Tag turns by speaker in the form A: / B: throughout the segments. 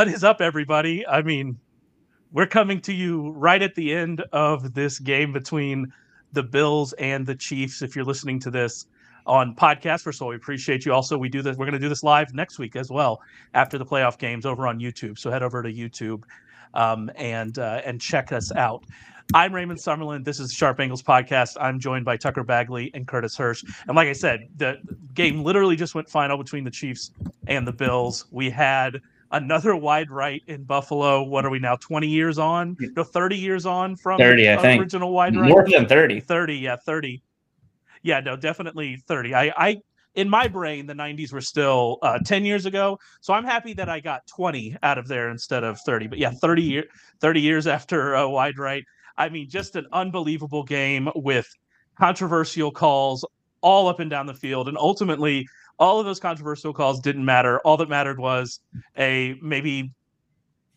A: What is up, everybody? I mean, we're coming to you right at the end of this game between the Bills and the Chiefs. If you're listening to this on podcast, first of all, we appreciate you. Also, we do this. We're going to do this live next week as well after the playoff games over on YouTube. So head over to YouTube um, and uh, and check us out. I'm Raymond Summerlin. This is Sharp Angles Podcast. I'm joined by Tucker Bagley and Curtis Hirsch. And like I said, the game literally just went final between the Chiefs and the Bills. We had another wide right in Buffalo. What are we now? 20 years on? No, 30 years on from
B: 30, I think.
A: original wide right.
B: More than 30.
A: 30, yeah, 30. Yeah, no, definitely 30. I, I in my brain, the 90s were still uh, 10 years ago. So I'm happy that I got 20 out of there instead of 30. But yeah, 30 year 30 years after uh, wide right. I mean, just an unbelievable game with controversial calls all up and down the field. And ultimately, all of those controversial calls didn't matter. All that mattered was a maybe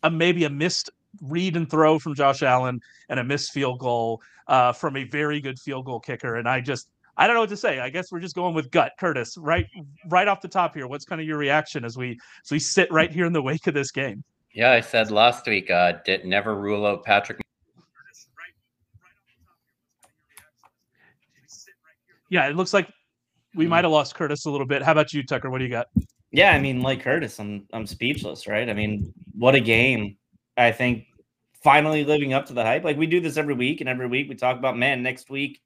A: a maybe a missed read and throw from Josh Allen and a missed field goal uh, from a very good field goal kicker. And I just I don't know what to say. I guess we're just going with gut. Curtis, right right off the top here. What's kind of your reaction as we as we sit right here in the wake of this game?
B: Yeah, I said last week, uh, did never rule out Patrick.
A: Yeah, it looks like we hmm. might have lost Curtis a little bit. How about you, Tucker? What do you got?
C: Yeah, I mean, like Curtis, I'm I'm speechless, right? I mean, what a game! I think finally living up to the hype. Like we do this every week, and every week we talk about man. Next week,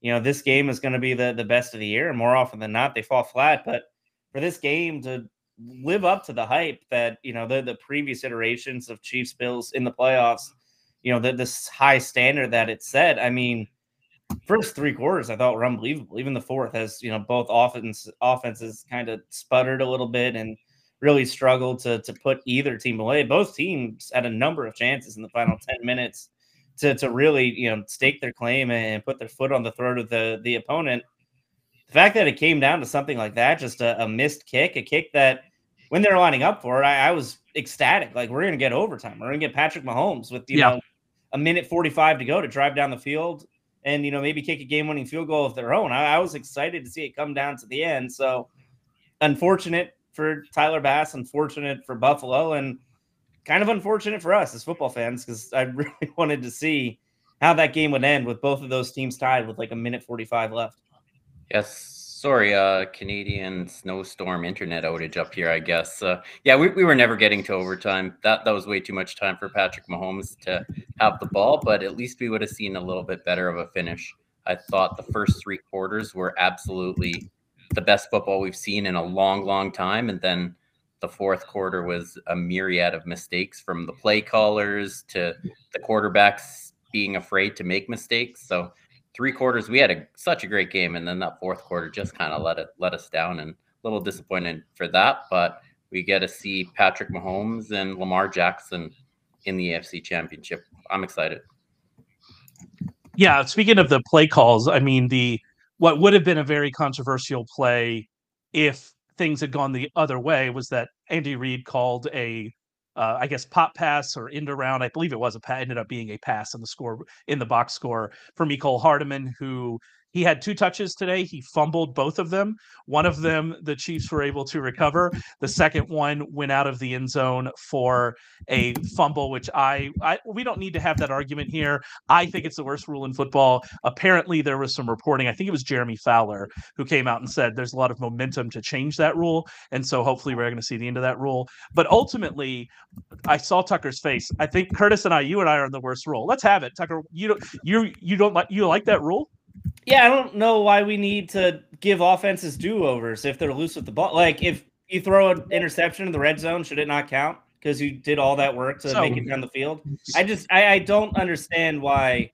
C: you know, this game is going to be the the best of the year, and more often than not, they fall flat. But for this game to live up to the hype that you know the the previous iterations of Chiefs Bills in the playoffs, you know, the, this high standard that it set. I mean first three quarters I thought were unbelievable. Even the fourth, as you know, both offense offenses kind of sputtered a little bit and really struggled to to put either team away. Both teams had a number of chances in the final ten minutes to to really you know stake their claim and put their foot on the throat of the the opponent. The fact that it came down to something like that, just a, a missed kick, a kick that when they're lining up for it, I, I was ecstatic. Like we're gonna get overtime. We're gonna get Patrick Mahomes with you yeah. know a minute forty five to go to drive down the field and you know maybe kick a game-winning field goal of their own. I, I, was excited to see it come down to the end. So unfortunate for Tyler Bass, unfortunate for Buffalo, and kind of unfortunate for us as football fans because I really wanted to see how that game would end with both of those teams tied with like a minute 45 left.
B: Yes, sorry, uh, Canadian snowstorm internet outage up here. I guess. Uh, yeah, we, we were never getting to overtime. That that was way too much time for Patrick Mahomes to have the ball. But at least we would have seen a little bit better of a finish. I thought the first three quarters were absolutely the best football we've seen in a long, long time, and then the fourth quarter was a myriad of mistakes from the play callers to the quarterbacks being afraid to make mistakes. So three quarters we had a, such a great game and then that fourth quarter just kind of mm-hmm. let it let us down and a little disappointed for that but we get to see patrick mahomes and lamar jackson in the afc championship. I'm excited.
A: Yeah speaking of the play calls i mean the what would have been a very controversial play if things had gone the other way was that andy reid called a uh, I guess pop pass or end around. I believe it was a. Ended up being a pass in the score in the box score for Mecole Hardman, who he had two touches today. He fumbled both of them. One of them, the Chiefs were able to recover. The second one went out of the end zone for a fumble, which I, I we don't need to have that argument here. I think it's the worst rule in football. Apparently, there was some reporting. I think it was Jeremy Fowler who came out and said there's a lot of momentum to change that rule, and so hopefully we're going to see the end of that rule. But ultimately, I saw Tucker's face. I think Curtis and I, you and I, are in the worst rule. Let's have it, Tucker. You don't you you don't like you like that rule?
C: Yeah, I don't know why we need to give offenses do overs if they're loose with the ball. Like if you throw an interception in the red zone, should it not count because you did all that work to so, make it down the field? I just I, I don't understand why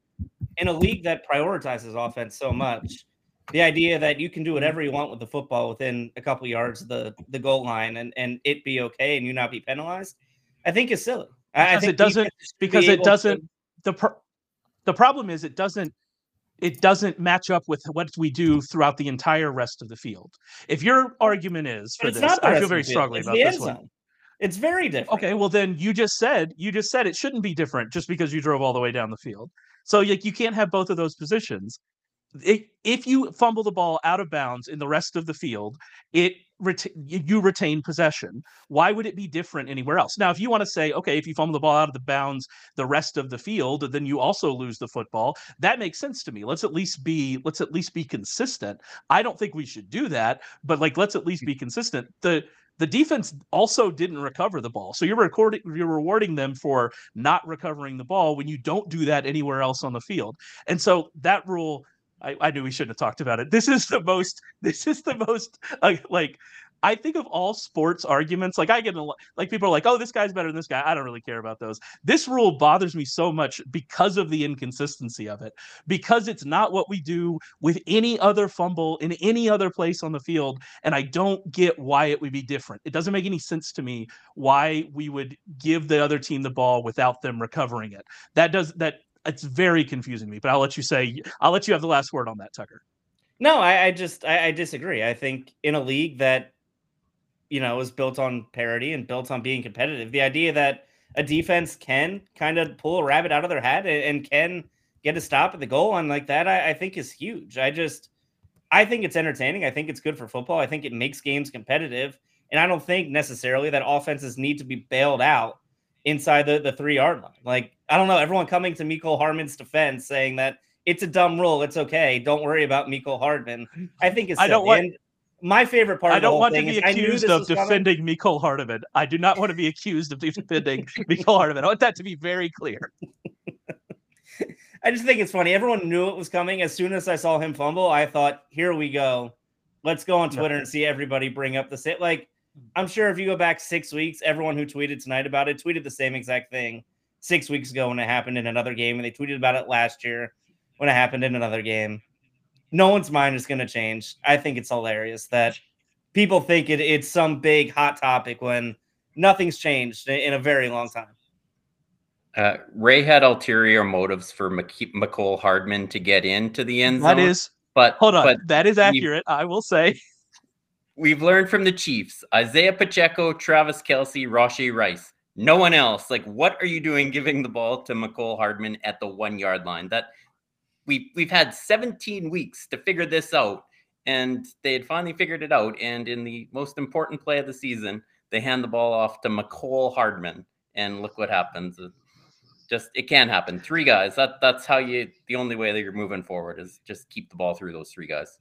C: in a league that prioritizes offense so much, the idea that you can do whatever you want with the football within a couple yards of the the goal line and and it be okay and you not be penalized, I think is silly.
A: Because I think it doesn't because be it doesn't to, the pro- the problem is it doesn't it doesn't match up with what we do throughout the entire rest of the field. If your argument is for this, I feel very strongly about this one.
C: It's very different.
A: Okay, well then you just said you just said it shouldn't be different just because you drove all the way down the field. So like you can't have both of those positions. It, if you fumble the ball out of bounds in the rest of the field, it you retain possession. Why would it be different anywhere else? Now, if you want to say, okay, if you fumble the ball out of the bounds the rest of the field, then you also lose the football. That makes sense to me. Let's at least be let's at least be consistent. I don't think we should do that, but like let's at least be consistent. The the defense also didn't recover the ball. So you're recording you're rewarding them for not recovering the ball when you don't do that anywhere else on the field. And so that rule I, I knew we shouldn't have talked about it. This is the most. This is the most uh, like. I think of all sports arguments, like I get a, like people are like, "Oh, this guy's better than this guy." I don't really care about those. This rule bothers me so much because of the inconsistency of it, because it's not what we do with any other fumble in any other place on the field, and I don't get why it would be different. It doesn't make any sense to me why we would give the other team the ball without them recovering it. That does that it's very confusing to me. But I'll let you say I'll let you have the last word on that, Tucker.
C: No, I, I just I, I, disagree. I think in a league that you know is built on parity and built on being competitive, the idea that a defense can kind of pull a rabbit out of their hat and, and can get a stop at the goal line like that, I, I think is huge. I just I think it's entertaining. I think it's good for football. I think it makes games competitive. And I don't think necessarily that offenses need to be bailed out inside the, the three yard line. Like, I don't know, everyone coming to Mecole Hardman's defense saying that it's a dumb rule. It's okay. Don't worry about Mecole Hardman. I think it's
A: I don't want,
C: my favorite part.
A: I don't want
C: to
A: be accused of defending coming. Mecole Hardman. I do not want to be accused of defending Mecole Hardman. I want that to be very clear.
C: I just think it's funny. Everyone knew it was coming. As soon as I saw him fumble, I thought, "Here we go. Let's go on Twitter and see everybody bring up the sit." Like I'm sure if you go back six weeks, everyone who tweeted tonight about it tweeted the same exact thing six weeks ago when it happened in another game, and they tweeted about it last year when it happened in another game. No one's mind is going to change. I think it's hilarious that people think it, it's some big hot topic when nothing's changed in a very long time.
B: Uh, Ray had ulterior motives for Mecole Hardman to get into the end zone.
A: That is, but hold on, but that is accurate. I will say
B: we've learned from the Chiefs Isaiah Pacheco, Travis Kelce, Rashee Rice. No one else. Like, what are you doing giving the ball to Mecole Hardman at the one yard line? That we we've had 17 weeks to figure this out, and they had finally figured it out. And in the most important play of the season, they hand the ball off to Mecole Hardman, and look what happens. Just it can't happen. Three guys. That that's how you. The only way that you're moving forward is just keep the ball through those three guys.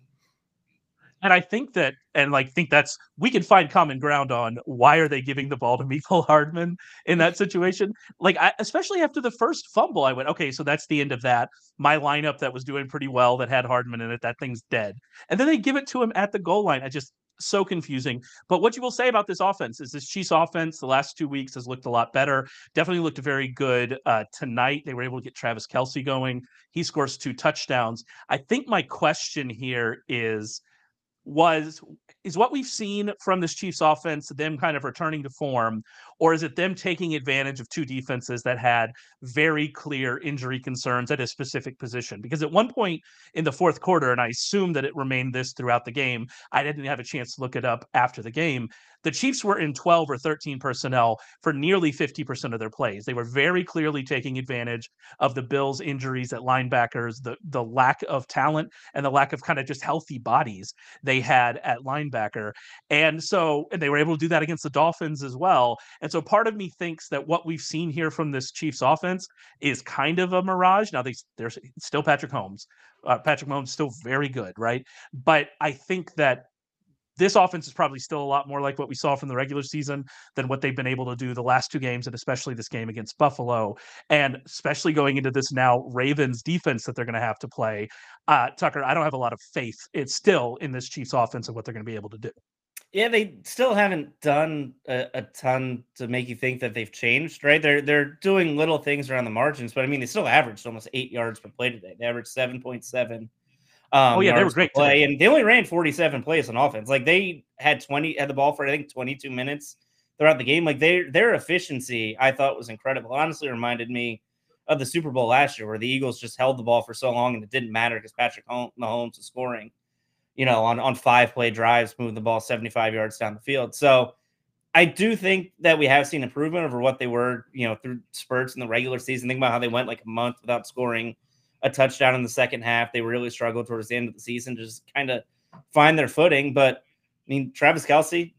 A: And I think that, and like, think that's we can find common ground on why are they giving the ball to Mecole Hardman in that situation? Like, I, especially after the first fumble, I went, okay, so that's the end of that. My lineup that was doing pretty well that had Hardman in it, that thing's dead. And then they give it to him at the goal line. I just so confusing. But what you will say about this offense is this Chiefs offense the last two weeks has looked a lot better. Definitely looked very good uh, tonight. They were able to get Travis Kelce going. He scores two touchdowns. I think my question here is was is what we've seen from this Chiefs offense them kind of returning to form, or is it them taking advantage of two defenses that had very clear injury concerns at a specific position? Because at one point in the fourth quarter, and I assume that it remained this throughout the game, I didn't have a chance to look it up after the game. The Chiefs were in 12 or 13 personnel for nearly 50% of their plays. They were very clearly taking advantage of the Bills' injuries at linebackers, the, the lack of talent, and the lack of kind of just healthy bodies they had at linebacker. And so, and they were able to do that against the Dolphins as well. And so, part of me thinks that what we've seen here from this Chiefs offense is kind of a mirage. Now, they, there's still Patrick Holmes. Uh, Patrick Mahomes still very good, right? But I think that this offense is probably still a lot more like what we saw from the regular season than what they've been able to do the last two games, and especially this game against Buffalo, and especially going into this now Ravens defense that they're going to have to play. Uh, Tucker, I don't have a lot of faith. It's still in this Chiefs offense and what they're going to be able to do.
C: Yeah, they still haven't done a, a, ton to make you think that they've changed, right? They're they're doing little things around the margins, but I mean, they still averaged almost eight yards per play today. They averaged seven point seven
A: um, oh yeah, they were great.
C: Play, today. and they only ran 47 plays on offense. Like they had 20 had the ball for I think 22 minutes throughout the game. Like they their efficiency, I thought was incredible. Honestly, reminded me of the Super Bowl last year, where the Eagles just held the ball for so long and it didn't matter because Patrick Mahomes was scoring, you know, on on five play drives, moving the ball 75 yards down the field. So. I do think that we have seen improvement over what they were, you know, through spurts in the regular season. Think about how they went like a month without scoring a touchdown in the second half. They really struggled towards the end of the season to just kind of find their footing. But I mean, Travis Kelce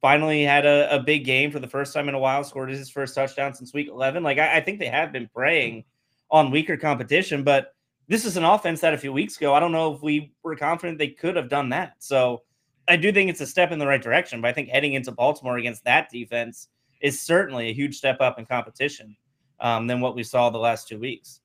C: finally had a, a big game for the first time in a while, scored his first touchdown since week 11. Like, I, I think they have been preying on weaker competition, but this is an offense that a few weeks ago, I don't know if we were confident they could have done that. So I do think it's a step in the right direction, but I think heading into Baltimore against that defense is certainly a huge step up in competition um, than what we saw the last two weeks.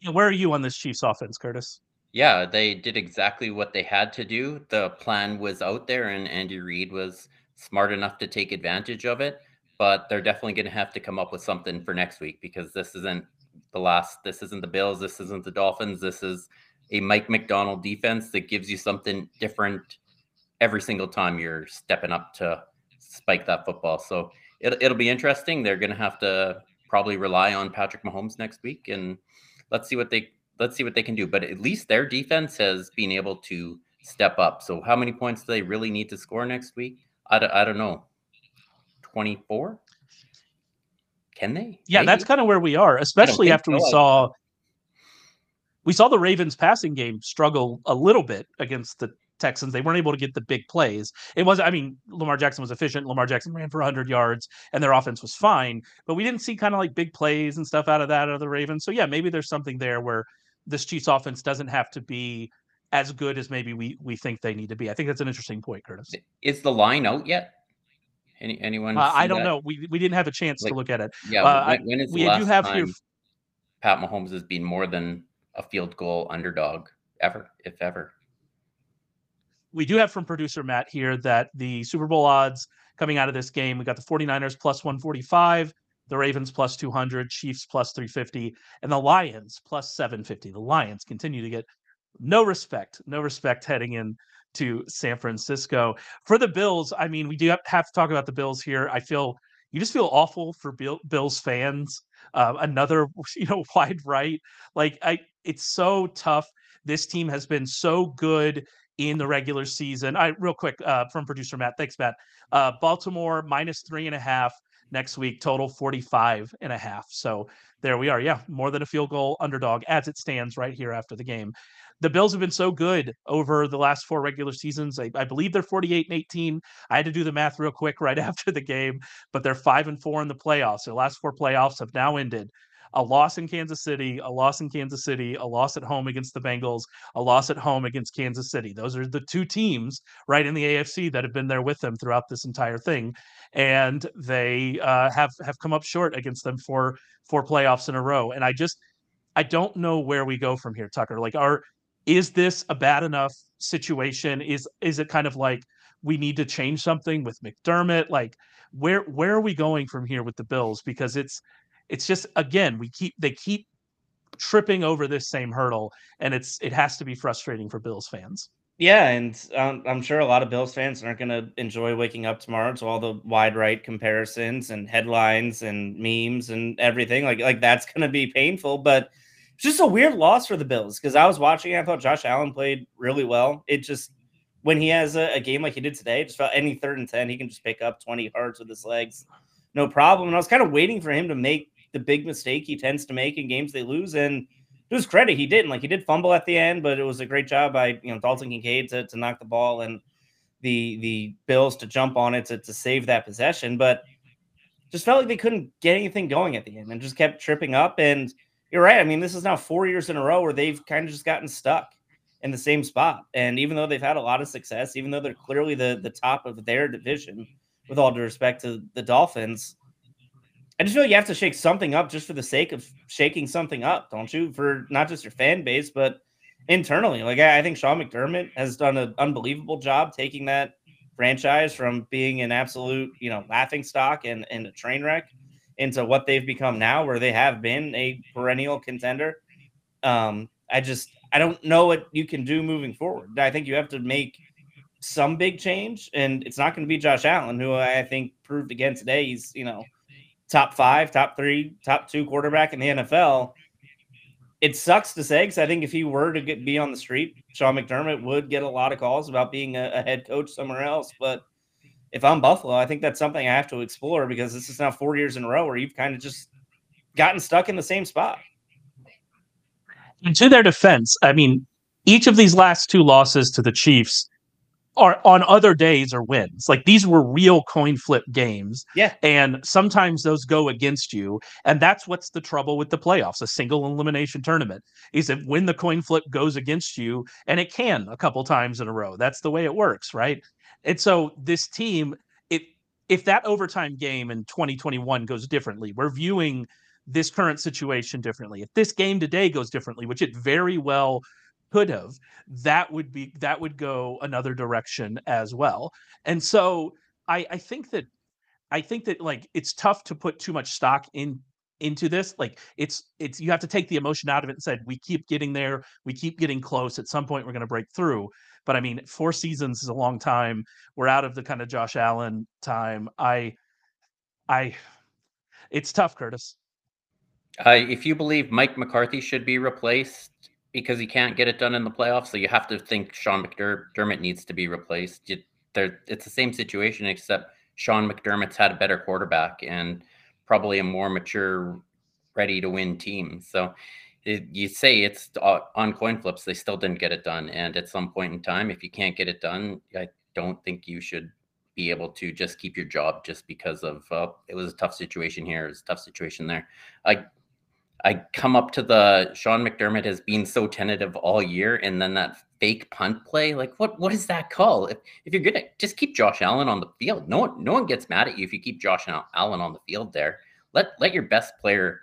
A: Yeah, where are you on this Chiefs offense, Curtis?
B: Yeah, they did exactly what they had to do. The plan was out there, and Andy Reid was smart enough to take advantage of it. But they're definitely going to have to come up with something for next week because this isn't the last. This isn't the Bills. This isn't the Dolphins. This is a Mike Macdonald defense that gives you something different every single time you're stepping up to spike that football. So it, it'll be interesting. They're going to have to probably rely on Patrick Mahomes next week, and let's see what they let's see what they can do. But at least their defense has been able to step up. So how many points do they really need to score next week? I I don't know. 24? Can they?
A: Yeah, Maybe? that's kind of where we are, especially after we saw we saw the Ravens passing game struggle a little bit against the Texans. They weren't able to get the big plays. It was, I mean, Lamar Jackson was efficient. Lamar Jackson ran for 100 yards, and their offense was fine. But we didn't see kind of like big plays and stuff out of that out of the Ravens. So yeah, maybe there's something there where this Chiefs offense doesn't have to be as good as maybe we we think they need to be. I think that's an interesting point, Curtis.
B: Is the line out yet? Any anyone?
A: Uh, I don't that? know. We we didn't have a chance like, to look at it.
B: Yeah, uh, when, when is we do have here. Pat Mahomes has been more than a field goal underdog ever, if ever
A: we do have from producer Matt here that the Super Bowl odds coming out of this game, we got the 49ers plus 145, the Ravens plus 200, Chiefs plus 350, and the Lions plus 750. The Lions continue to get no respect, no respect heading in to San Francisco. For the Bills, I mean, we do have to talk about the Bills here. I feel you just feel awful for Bill, Bills fans. Uh, another, you know, wide right. Like I, it's so tough. This team has been so good in the regular season. I real quick uh, from producer Matt. Thanks, Matt. Uh, Baltimore minus three and a half next week, total 45 and a half. So there we are. Yeah, more than a field goal underdog as it stands right here after the game. The Bills have been so good over the last four regular seasons. I, I believe they're 48 and 18. I had to do the math real quick right after the game, but they're five and four in the playoffs. Their last four playoffs have now ended a loss in Kansas City, a loss in Kansas City, a loss at home against the Bengals, a loss at home against Kansas City. Those are the two teams right in the AFC that have been there with them throughout this entire thing, and they uh, have have come up short against them for four playoffs in a row. And I just I don't know where we go from here, Tucker. Like, are is this a bad enough situation? Is is it kind of like we need to change something with McDermott? Like, where where are we going from here with the Bills? Because it's it's just again we keep they keep tripping over this same hurdle and it's it has to be frustrating for bills fans
C: yeah and um, i'm sure a lot of bills fans aren't going to enjoy waking up tomorrow to all the wide right comparisons and headlines and memes and everything like like that's going to be painful but it's just a weird loss for the bills because i was watching and i thought josh allen played really well it just when he has a, a game like he did today just felt any third and 10 he can just pick up 20 yards with his legs no problem and i was kind of waiting for him to make the big mistake he tends to make in games they lose. And to his credit, he didn't. Like he did fumble at the end, but it was a great job by you know Dalton Kincaid to, to knock the ball and the the Bills to jump on it to, to save that possession. But just felt like they couldn't get anything going at the end and just kept tripping up. And you're right. I mean, this is now four years in a row where they've kind of just gotten stuck in the same spot. And even though they've had a lot of success, even though they're clearly the the top of their division, with all due respect to the Dolphins, I just feel you have to shake something up just for the sake of shaking something up, don't you? For not just your fan base, but internally. Like I, think Sean McDermott has done an unbelievable job taking that franchise from being an absolute, you know, laughing stock and, and a train wreck into what they've become now, where they have been a perennial contender. Um, I just I don't know what you can do moving forward. I think you have to make some big change, and it's not going to be Josh Allen, who I think proved again today. He's you know top five, top three, top two quarterback in the NFL. It sucks to say because I think if he were to get be on the street, Sean McDermott would get a lot of calls about being a, a head coach somewhere else. But if I'm Buffalo, I think that's something I have to explore because this is now four years in a row where you've kind of just gotten stuck in the same spot.
A: And to their defense, I mean, each of these last two losses to the Chiefs are on other days are wins. Like these were real coin flip games.
C: Yeah.
A: And sometimes those go against you. And that's what's the trouble with the playoffs, a single elimination tournament, is that when the coin flip goes against you, and it can a couple times in a row. That's the way it works, right? And so this team, it if that overtime game in 2021 goes differently, we're viewing this current situation differently. If this game today goes differently, which it very well could have, that would be that would go another direction as well. And so I, I think that I think that like it's tough to put too much stock in into this. Like it's it's you have to take the emotion out of it and said we keep getting there, we keep getting close. At some point we're going to break through. But I mean, four seasons is a long time. We're out of the kind of Josh Allen time. I I it's tough, Curtis.
B: Uh, if you believe Mike McCarthy should be replaced, because he can't get it done in the playoffs. So you have to think Sean McDermott needs to be replaced. You, it's the same situation, except Sean McDermott's had a better quarterback and probably a more mature, ready to win team. So it, you say it's on coin flips, they still didn't get it done. And at some point in time, if you can't get it done, I don't think you should be able to just keep your job just because of uh, it was a tough situation here, it was a tough situation there. I I come up to the Sean McDermott has been so tentative all year, and then that fake punt play, like what what is that call? If if you're gonna just keep Josh Allen on the field, no one no one gets mad at you if you keep Josh Allen on the field there. Let let your best player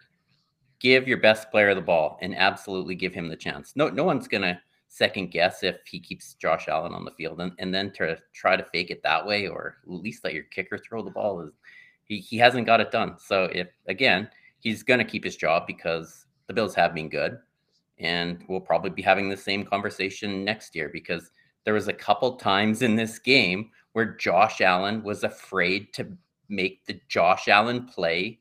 B: give your best player the ball and absolutely give him the chance. No no one's gonna second guess if he keeps Josh Allen on the field and, and then to try to fake it that way or at least let your kicker throw the ball is he, he hasn't got it done. So if again he's to keep his job because the Bills have been good. And we'll probably be having the same conversation next year because there was a couple times in this game where Josh Allen was afraid to make the Josh Allen play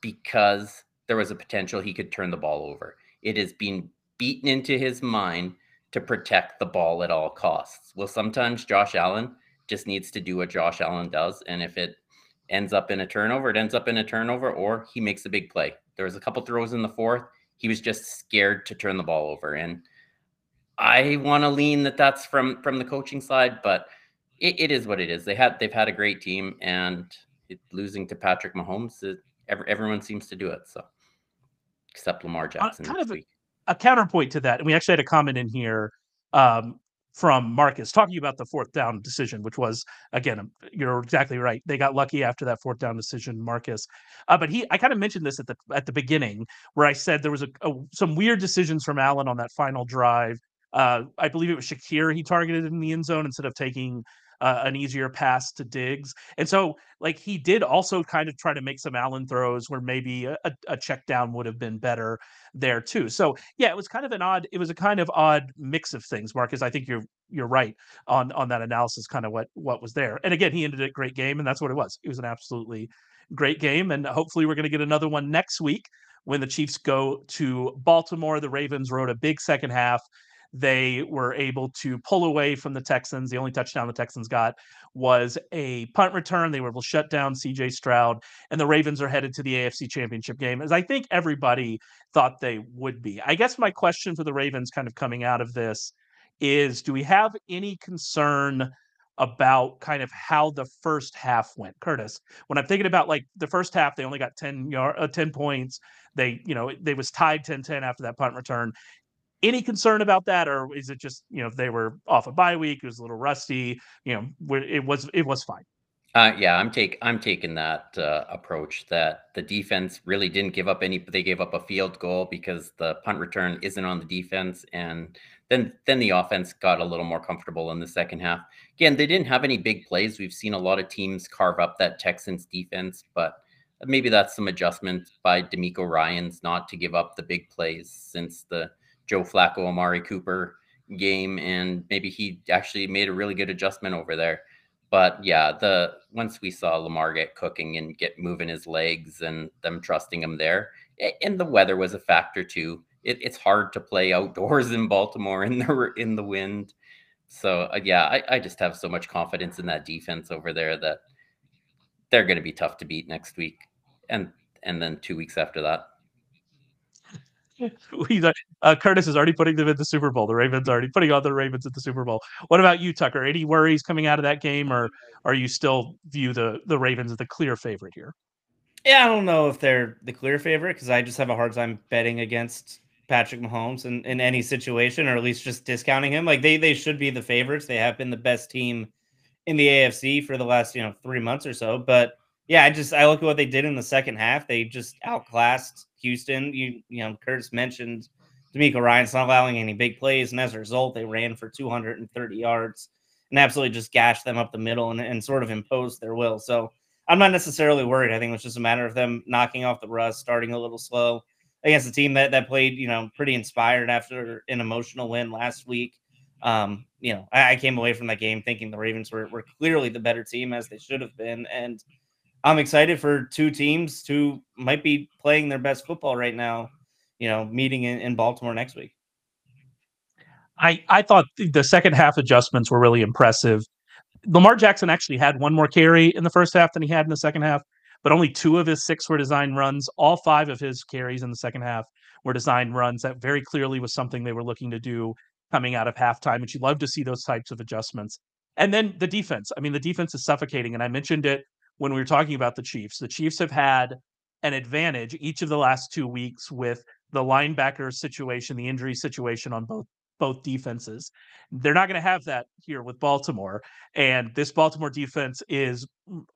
B: because there was a potential he could turn the ball over. It has been beaten into his mind to protect the ball at all costs. Well, sometimes Josh Allen just needs to do what Josh Allen does. And if it ends up in a turnover, it ends up in a turnover, or he makes a big play. There was a couple throws in the fourth. He was just scared to turn the ball over, and I want to lean that that's from from the coaching side, but it, it is what it is. They had they've had a great team, and it, losing to Patrick Mahomes, it, every, everyone seems to do it. So except Lamar Jackson.
A: Kind of a, a, counterpoint to that, and we actually had a comment in here um, from Marcus talking about the fourth down decision, which was again, um, you're exactly right. They got lucky after that fourth down decision, Marcus. Uh, but he, I kind of mentioned this at the at the beginning where I said there was a, a some weird decisions from Allen on that final drive. Uh, I believe it was Shakir he targeted in the end zone instead of taking uh, an easier pass to Diggs. And so, like, he did also kind of try to make some Allen throws where maybe a, a check down would have been better there too. So, yeah, it was kind of an odd, it was a kind of odd mix of things, Marcus. I think you're you're right on on that analysis, kind of what what was there. And again, he ended a great game, and that's what it was. It was an absolutely great game, and hopefully, we're going to get another one next week when the Chiefs go to Baltimore. The Ravens wrote a big second half they were able to pull away from the Texans. The only touchdown the Texans got was a punt return. They were able to shut down CJ Stroud, and the Ravens are headed to the AFC Championship game, as I think everybody thought they would be. I guess my question for the Ravens, kind of coming out of this, is do we have any concern? about kind of how the first half went. Curtis, when I'm thinking about like the first half, they only got 10 yard, uh, 10 points. They, you know, they was tied 10-10 after that punt return. Any concern about that, or is it just you know if they were off a bye week, it was a little rusty. You know, it was it was fine.
B: Uh, yeah, I'm take I'm taking that uh, approach that the defense really didn't give up any. They gave up a field goal because the punt return isn't on the defense, and then then the offense got a little more comfortable in the second half. Again, they didn't have any big plays. We've seen a lot of teams carve up that Texans defense, but maybe that's some adjustment by DeMeco Ryans not to give up the big plays since the Joe Flacco, Amari Cooper game, and maybe he actually made a really good adjustment over there. But yeah, the once we saw Lamar get cooking and get moving his legs and them trusting him there, and the weather was a factor too. It, it's hard to play outdoors in Baltimore in the in the wind. So uh, yeah, I, I just have so much confidence in that defense over there that they're going to be tough to beat next week, and and then two weeks after that.
A: we, uh, Curtis is already putting them in the Super Bowl. The Ravens are already putting on the Ravens at the Super Bowl. What about you, Tucker? Any worries coming out of that game, or are you still view the the Ravens as the clear favorite here?
C: Yeah, I don't know if they're the clear favorite because I just have a hard time betting against Patrick Mahomes in, in any situation, or at least just discounting him. Like they they should be the favorites. They have been the best team in the AFC for the last you know three months or so. But yeah, I just I look at what they did in the second half. They just outclassed Houston. You you know, Curtis mentioned DeMeco Ryans not allowing any big plays, and as a result, they ran for 230 yards and absolutely just gashed them up the middle and, and sort of imposed their will. So I'm not necessarily worried. I think it was just a matter of them knocking off the rust, starting a little slow against a team that that played, you know, pretty inspired after an emotional win last week. Um, you know, I, I came away from that game thinking the Ravens were, were clearly the better team as they should have been. And I'm excited for two teams who might be playing their best football right now, you know, meeting in, in Baltimore next week.
A: I, I thought the second half adjustments were really impressive. Lamar Jackson actually had one more carry in the first half than he had in the second half, but only two of his six were design runs. All five of his carries in the second half were design runs. That very clearly was something they were looking to do coming out of halftime. And you love to see those types of adjustments. And then the defense. I mean, the defense is suffocating. And I mentioned it when we were talking about the Chiefs. The Chiefs have had an advantage each of the last two weeks with the linebacker situation, the injury situation on both both defenses. They're not going to have that here with Baltimore. And this Baltimore defense is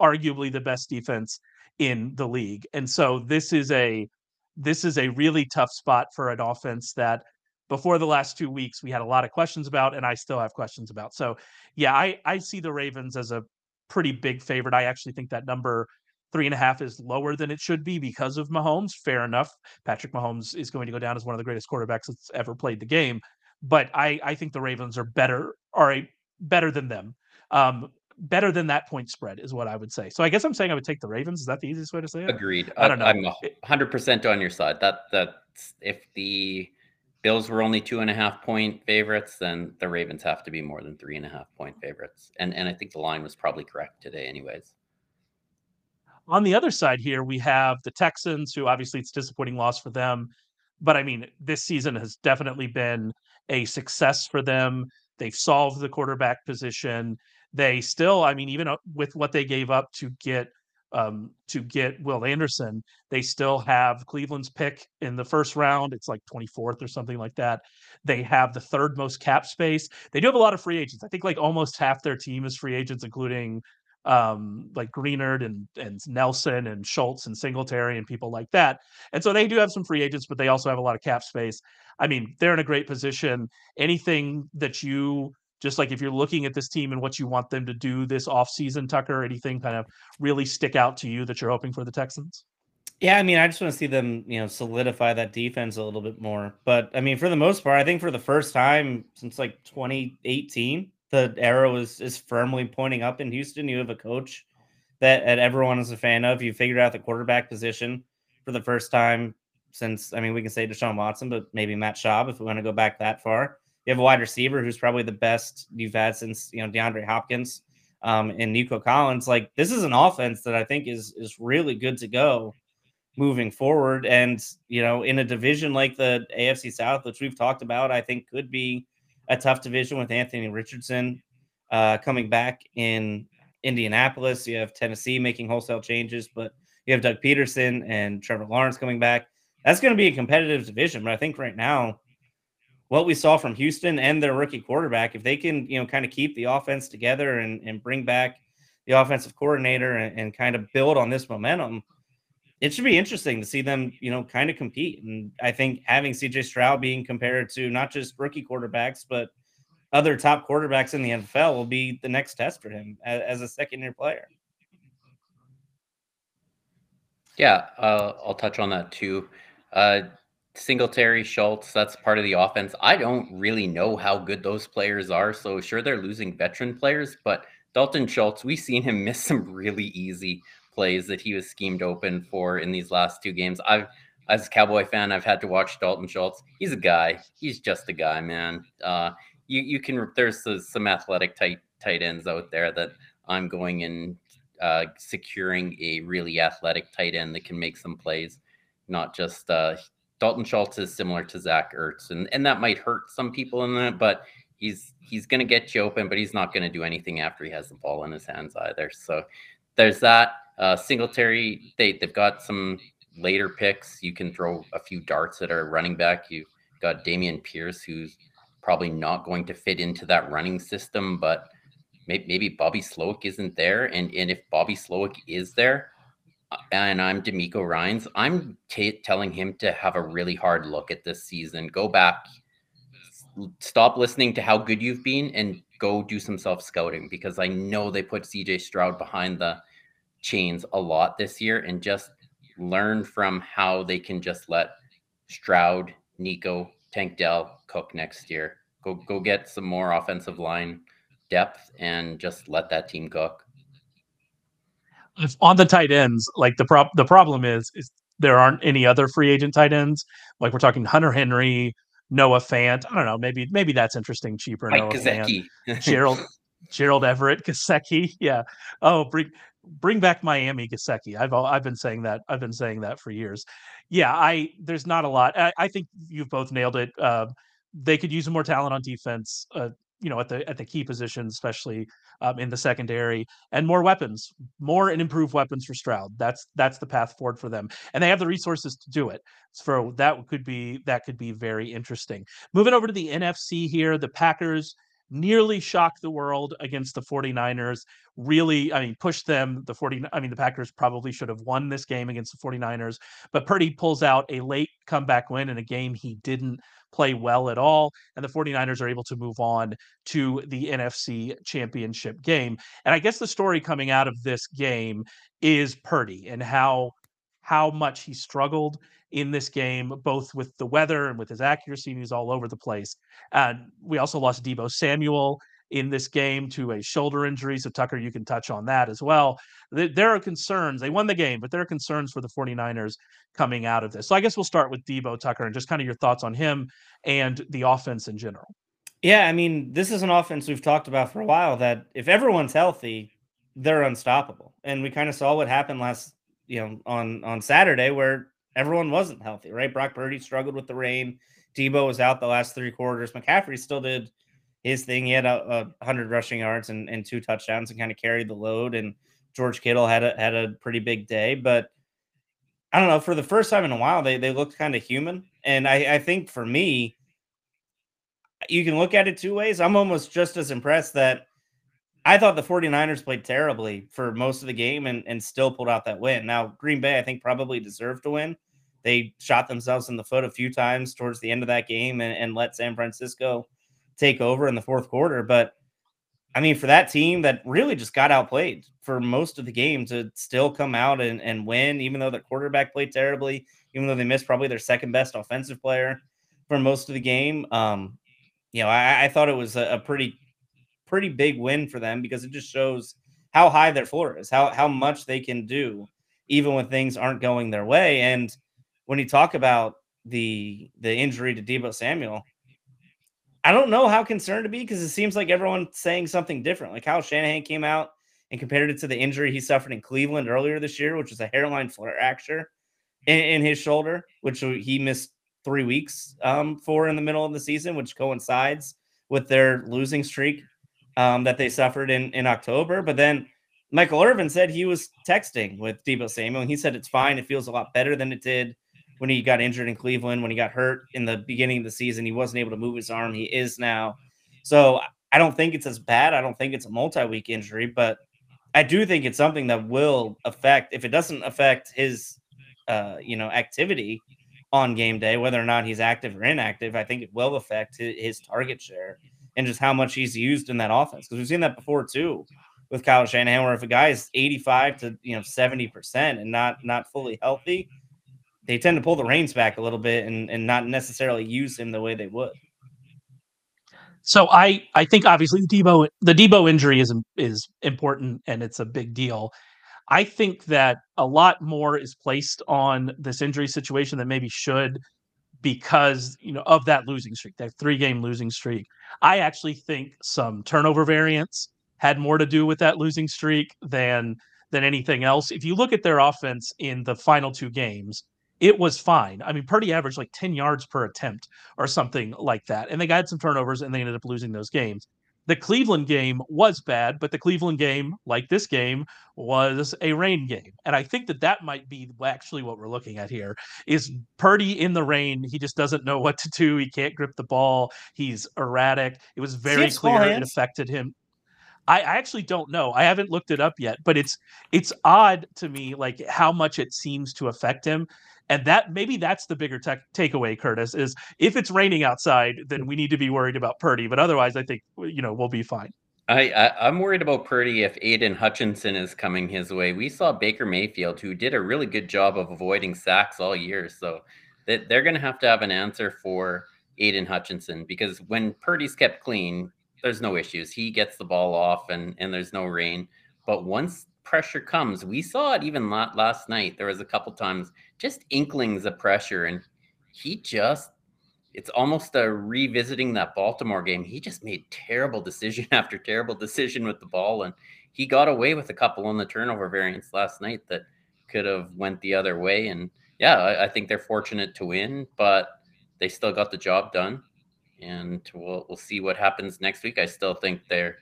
A: arguably the best defense in the league. And so this is a this is a really tough spot for an offense that before the last two weeks we had a lot of questions about and I still have questions about. So yeah, I I see the Ravens as a pretty big favorite. I actually think that number three and a half is lower than it should be because of Mahomes. Fair enough. Patrick Mahomes is going to go down as one of the greatest quarterbacks that's ever played the game. But I, I think the Ravens are better, are a, better than them. Um, better than that point spread is what I would say. So I guess I'm saying I would take the Ravens. Is that the easiest way to say it?
B: Agreed. I don't know. I'm 100 percent on your side. That that if the Bills were only two and a half point favorites, then the Ravens have to be more than three and a half point favorites. And and I think the line was probably correct today, anyways.
A: On the other side here, we have the Texans, who obviously it's disappointing loss for them. But I mean, this season has definitely been a success for them. They've solved the quarterback position. They still, I mean, even with what they gave up to get um, to get Will Anderson. They still have Cleveland's pick in the first round. It's like 24th or something like that. They have the third most cap space. They do have a lot of free agents. I think like almost half their team is free agents, including um, like Greenard and and Nelson and Schultz and Singletary and people like that. And so they do have some free agents, but they also have a lot of cap space. I mean, they're in a great position. Anything that you just like if you're looking at this team and what you want them to do this offseason, Tucker, anything kind of really stick out to you that you're hoping for the Texans?
C: Yeah, I mean, I just want to see them, you know, solidify that defense a little bit more. But I mean, for the most part, I think for the first time since like 2018, the arrow is is firmly pointing up in Houston. You have a coach that, that everyone is a fan of. You figured out the quarterback position for the first time since I mean, we can say Deshaun Watson, but maybe Matt Schaub if we want to go back that far. You have a wide receiver who's probably the best you've had since you know DeAndre Hopkins um, and Nico Collins. Like this is an offense that I think is is really good to go moving forward. And you know, in a division like the AFC South, which we've talked about, I think could be a tough division with Anthony Richardson uh, coming back in Indianapolis. You have Tennessee making wholesale changes, but you have Doug Pederson and Trevor Lawrence coming back. That's going to be a competitive division. But I think right now what we saw from Houston and their rookie quarterback, if they can, you know, kind of keep the offense together and, and bring back the offensive coordinator and, and kind of build on this momentum, it should be interesting to see them, you know, kind of compete. And I think having CJ Stroud being compared to not just rookie quarterbacks, but other top quarterbacks in the NFL will be the next test for him as, as a second year player.
B: Yeah, uh, I'll touch on that too. Uh, Singletary, Schultz, that's part of the offense. I don't really know how good those players are. So, sure, they're losing veteran players, but Dalton Schultz, we've seen him miss some really easy plays that he was schemed open for in these last two games. I've, as a Cowboy fan, I've had to watch Dalton Schultz. He's a guy. He's just a guy, man. Uh, you you can there's some athletic tight tight ends out there that I'm going and uh, securing a really athletic tight end that can make some plays, not just uh, Dalton Schultz is similar to Zach Ertz, and, and that might hurt some people in that, but he's he's going to get you open, but he's not going to do anything after he has the ball in his hands either. So there's that. Uh, Singletary, they they've got some later picks. You can throw a few darts at our running back. You've got Dameon Pierce, who's probably not going to fit into that running system, but maybe, maybe Bobby Slowik isn't there. And, and if Bobby Slowik is there, and I'm DeMeco Ryans, I'm t- telling him to have a really hard look at this season. Go back, stop listening to how good you've been, and go do some self scouting because I know they put CJ Stroud behind the chains a lot this year and just learn from how they can just let Stroud, Nico, Tank Dell cook next year. Go go get some more offensive line depth and just let that team cook.
A: On the tight ends, like the prop the problem is is there aren't any other free agent tight ends. Like we're talking Hunter Henry, Noah Fant. I don't know. Maybe maybe that's interesting. Cheaper.
B: Mike
A: Noah. Fant. Gerald Gerald Everett Gesicki. Yeah. Oh, bring bring back Miami Gesicki. I've I've been saying that. I've been saying that for years. Yeah. I there's not a lot. I, I think you've both nailed it. Uh, they could use more talent on defense. Uh, you know, at the at the key positions, especially um, in the secondary, and more weapons, more and improved weapons for Stroud. That's that's the path forward for them, and they have the resources to do it. So that could be that could be very interesting. Moving over to the NFC here, the Packers nearly shocked the world against the 49ers. Really, I mean, pushed them. The 40, I mean, the Packers probably should have won this game against the 49ers, but Purdy pulls out a late comeback win in a game he didn't play well at all. And the 49ers are able to move on to the NFC championship game. And I guess the story coming out of this game is Purdy and how how much he struggled in this game, both with the weather and with his accuracy. And he's all over the place. And we also lost Deebo Samuel in this game to a shoulder injury. So, Tucker, you can touch on that as well. There are concerns. They won the game, but there are concerns for the 49ers coming out of this. So, I guess we'll start with Deebo Tucker, and just kind of your thoughts on him and the offense in general.
C: Yeah, I mean, this is an offense we've talked about for a while that if everyone's healthy, they're unstoppable. And we kind of saw what happened last, you know, on on Saturday where everyone wasn't healthy, right? Brock Purdy struggled with the rain. Deebo was out the last three quarters. McCaffrey still did his thing. He had a, a hundred rushing yards and, and two touchdowns and kind of carried the load. And George Kittle had a had a pretty big day. But I don't know, for the first time in a while, they they looked kind of human. And I, I think for me, you can look at it two ways. I'm almost just as impressed that I thought the 49ers played terribly for most of the game and, and still pulled out that win. Now, Green Bay, I think, probably deserved to win. They shot themselves in the foot a few times towards the end of that game and, and let San Francisco take over in the fourth quarter. But I mean, for that team that really just got outplayed for most of the game to still come out and, and win, even though the quarterback played terribly, even though they missed probably their second best offensive player for most of the game. Um, you know, I, I thought it was a, a pretty pretty big win for them because it just shows how high their floor is, how how much they can do even when things aren't going their way. And when you talk about the the injury to Deebo Samuel, I don't know how concerned to be because it seems like everyone's saying something different. Like Kyle Shanahan came out and compared it to the injury he suffered in Cleveland earlier this year, which was a hairline fracture in, in his shoulder, which he missed three weeks um, for in the middle of the season, which coincides with their losing streak um, that they suffered in, in October. But then Michael Irvin said he was texting with Deebo Samuel, and he said it's fine. It feels a lot better than it did when he got injured in Cleveland, when he got hurt in the beginning of the season. He wasn't able to move his arm. He is now. So I don't think it's as bad. I don't think it's a multi week injury, but I do think it's something that will affect, if it doesn't affect his, uh, you know, activity on game day, whether or not he's active or inactive, I think it will affect his, target share and just how much he's used in that offense. Because we've seen that before too with Kyle Shanahan, where if a guy is 85 to you know 70 percent and not not fully healthy, they tend to pull the reins back a little bit and, and not necessarily use him the way they would.
A: So I I think obviously the Deebo the Deebo injury is is important and it's a big deal. I think that a lot more is placed on this injury situation than maybe should because you know of that losing streak, that three game losing streak. I actually think some turnover variance had more to do with that losing streak than than anything else. If you look at their offense in the final two games, it was fine. I mean, Purdy averaged like 10 yards per attempt or something like that. And they got some turnovers and they ended up losing those games. The Cleveland game was bad, but the Cleveland game, like this game, was a rain game. And I think that that might be actually what we're looking at here is Purdy in the rain. He just doesn't know what to do. He can't grip the ball. He's erratic. It was very clear it affected him. I, I actually don't know. I haven't looked it up yet, but it's it's odd to me like how much it seems to affect him. And that maybe that's the bigger tech takeaway, Curtis, is if it's raining outside, then we need to be worried about Purdy. But otherwise, I think you know we'll be fine.
B: I, I am worried about Purdy if Aidan Hutchinson is coming his way. We saw Baker Mayfield, who did a really good job of avoiding sacks all year, so that they're going to have to have an answer for Aidan Hutchinson because when Purdy's kept clean, there's no issues. He gets the ball off and and there's no rain. But once pressure comes, we saw it even last night. There was a couple times just inklings of pressure, and he just it's almost a revisiting that Baltimore game. He just made terrible decision after terrible decision with the ball, and he got away with a couple on the turnover variance last night that could have went the other way. And yeah, I, I think they're fortunate to win, but they still got the job done and we'll we'll see what happens next week. I still think they're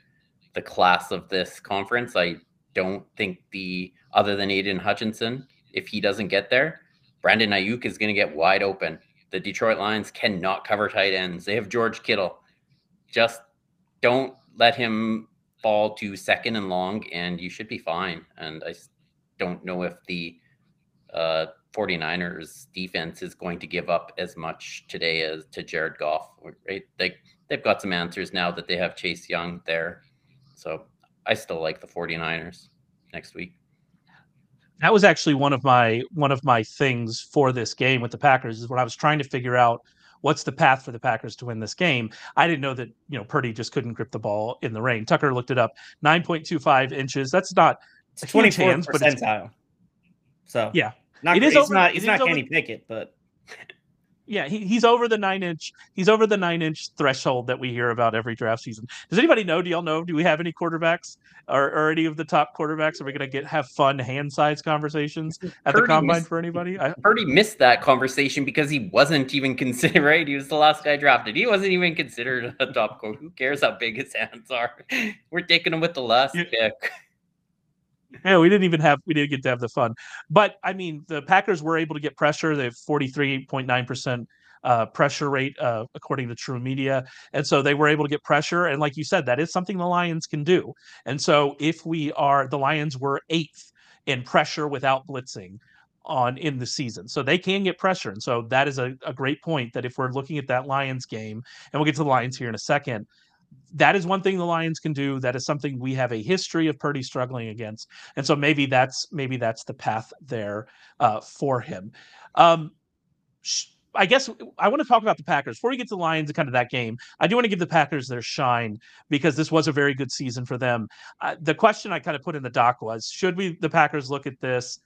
B: the class of this conference. I don't think the other than Aidan Hutchinson, if he doesn't get there, Brandon Aiyuk is going to get wide open. The Detroit Lions cannot cover tight ends. They have George Kittle. Just don't let him fall to second and long, and you should be fine. And I don't know if the uh, 49ers defense is going to give up as much today as to Jared Goff, right? They they've got some answers now that they have Chase Young there. So I still like the 49ers next week.
A: That was actually one of my one of my things for this game with the Packers is when I was trying to figure out what's the path for the Packers to win this game. I didn't know that, you know, Purdy just couldn't grip the ball in the rain. Tucker looked it up. 9.25 inches. That's not
C: a 24 hands, percentile. So
A: yeah,
C: not, it is over, not, it's not Kenny over, Pickett, but
A: yeah, he, he's over the nine inch. He's over the nine inch threshold that we hear about every draft season. Does anybody know? Do y'all know? Do we have any quarterbacks or, or any of the top quarterbacks? Are we going to get have fun hand size conversations at Purdy the combine missed, for anybody? I
B: already missed that conversation because he wasn't even considered. Right, he was the last guy drafted. He wasn't even considered a top quote. Who cares how big his hands are? We're taking him with the last yeah. pick
A: yeah, we didn't even have we didn't get to have the fun. But I mean, the Packers were able to get pressure. They have forty three point nine percent uh, pressure rate uh, according to TruMedia, and so they were able to get pressure. And like you said, that is something the Lions can do. And so if we are the Lions were eighth in pressure without blitzing on in the season. So they can get pressure. And so that is a, a great point that if we're looking at that Lions game, and we'll get to the Lions here in a second, that is one thing the Lions can do. That is something we have a history of Purdy struggling against, and so maybe that's maybe that's the path there uh, for him. Um, I guess I want to talk about the Packers before we get to the Lions and kind of that game. I do want to give the Packers their shine because this was a very good season for them. Uh, the question I kind of put in the doc was: Should we the Packers look at this?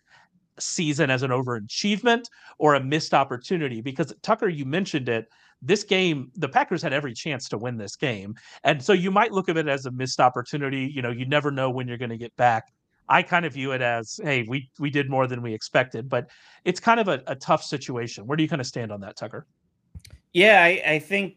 A: season as an overachievement or a missed opportunity because Tucker you mentioned it this game, the Packers had every chance to win this game. And so you might look at it as a missed opportunity. You know, you never know when you're going to get back. I kind of view it as, hey, we we did more than we expected, but it's kind of a, a tough situation. Where do you kind of stand on that, Tucker?
C: Yeah, I, I think